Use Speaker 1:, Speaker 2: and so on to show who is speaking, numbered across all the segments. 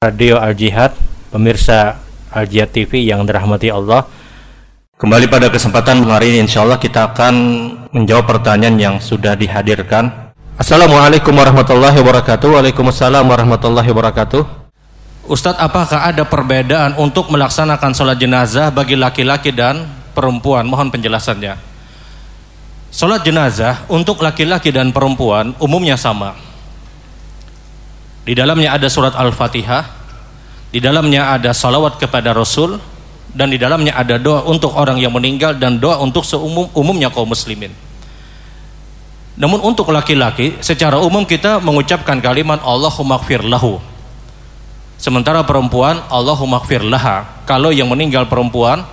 Speaker 1: Radio Al Jihad, pemirsa Al Jihad TV yang dirahmati Allah. Kembali pada kesempatan hari ini insya Allah kita akan menjawab pertanyaan yang sudah dihadirkan. Assalamualaikum warahmatullahi wabarakatuh. Waalaikumsalam warahmatullahi wabarakatuh. Ustadz, apakah ada perbedaan untuk melaksanakan sholat jenazah bagi laki-laki dan perempuan? Mohon penjelasannya. Sholat jenazah untuk laki-laki dan perempuan umumnya sama di dalamnya ada surat Al-Fatihah, di dalamnya ada salawat kepada Rasul, dan di dalamnya ada doa untuk orang yang meninggal dan doa untuk seumum umumnya kaum muslimin. Namun untuk laki-laki secara umum kita mengucapkan kalimat Allahumma gfir lahu. Sementara perempuan Allahumma gfir laha. Kalau yang meninggal perempuan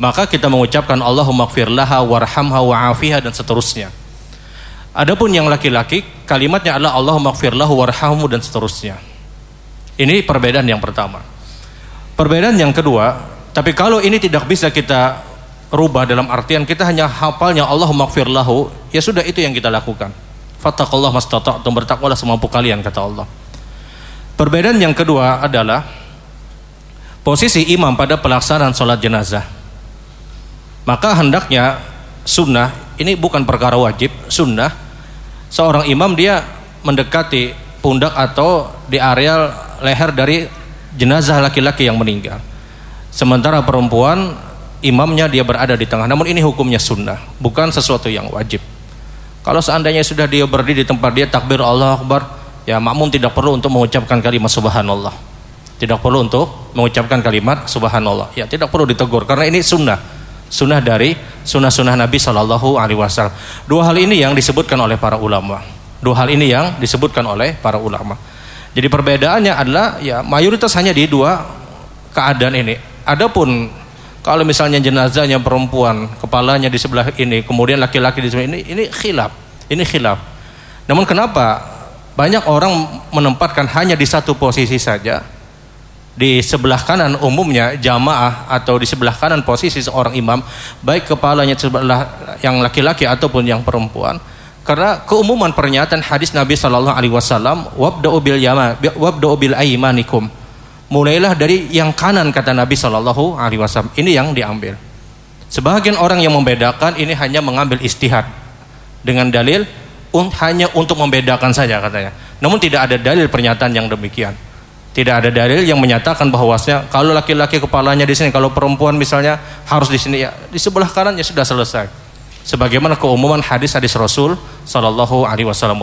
Speaker 1: maka kita mengucapkan Allahumma gfir laha warhamha wa'afiha dan seterusnya. Adapun yang laki-laki kalimatnya adalah Allahumma gfir lahu warhamhu dan seterusnya. Ini perbedaan yang pertama. Perbedaan yang kedua, tapi kalau ini tidak bisa kita rubah dalam artian kita hanya hafalnya Allahumma gfir lahu, ya sudah itu yang kita lakukan. Fattakullah mastata'tum bertakwalah semampu kalian kata Allah. Perbedaan yang kedua adalah posisi imam pada pelaksanaan sholat jenazah. Maka hendaknya sunnah ini bukan perkara wajib, sunnah seorang imam dia mendekati pundak atau di areal leher dari jenazah laki-laki yang meninggal. Sementara perempuan imamnya dia berada di tengah. Namun ini hukumnya sunnah, bukan sesuatu yang wajib. Kalau seandainya sudah dia berdiri di tempat dia takbir Allah Akbar, ya makmum tidak perlu untuk mengucapkan kalimat subhanallah. Tidak perlu untuk mengucapkan kalimat subhanallah. Ya tidak perlu ditegur karena ini sunnah. Sunnah dari sunnah-sunnah Nabi Shallallahu Alaihi Wasallam. Dua hal ini yang disebutkan oleh para ulama. Dua hal ini yang disebutkan oleh para ulama. Jadi perbedaannya adalah ya mayoritas hanya di dua keadaan ini. Adapun kalau misalnya jenazahnya perempuan, kepalanya di sebelah ini, kemudian laki-laki di sebelah ini, ini khilaf. Ini khilaf. Namun kenapa banyak orang menempatkan hanya di satu posisi saja? Di sebelah kanan umumnya jamaah atau di sebelah kanan posisi seorang imam baik kepalanya sebelah yang laki-laki ataupun yang perempuan. Karena keumuman pernyataan hadis Nabi Shallallahu Alaihi Wasallam wabda'u bil yama wabda'u bil aimanikum mulailah dari yang kanan kata Nabi Shallallahu Alaihi Wasallam. Ini yang diambil. Sebagian orang yang membedakan ini hanya mengambil istihad dengan dalil hanya untuk membedakan saja katanya. Namun tidak ada dalil pernyataan yang demikian tidak ada dalil yang menyatakan bahwasanya kalau laki-laki kepalanya di sini, kalau perempuan misalnya harus di sini ya di sebelah kanan ya sudah selesai. Sebagaimana keumuman hadis-hadis Rasul sallallahu alaihi wasallam.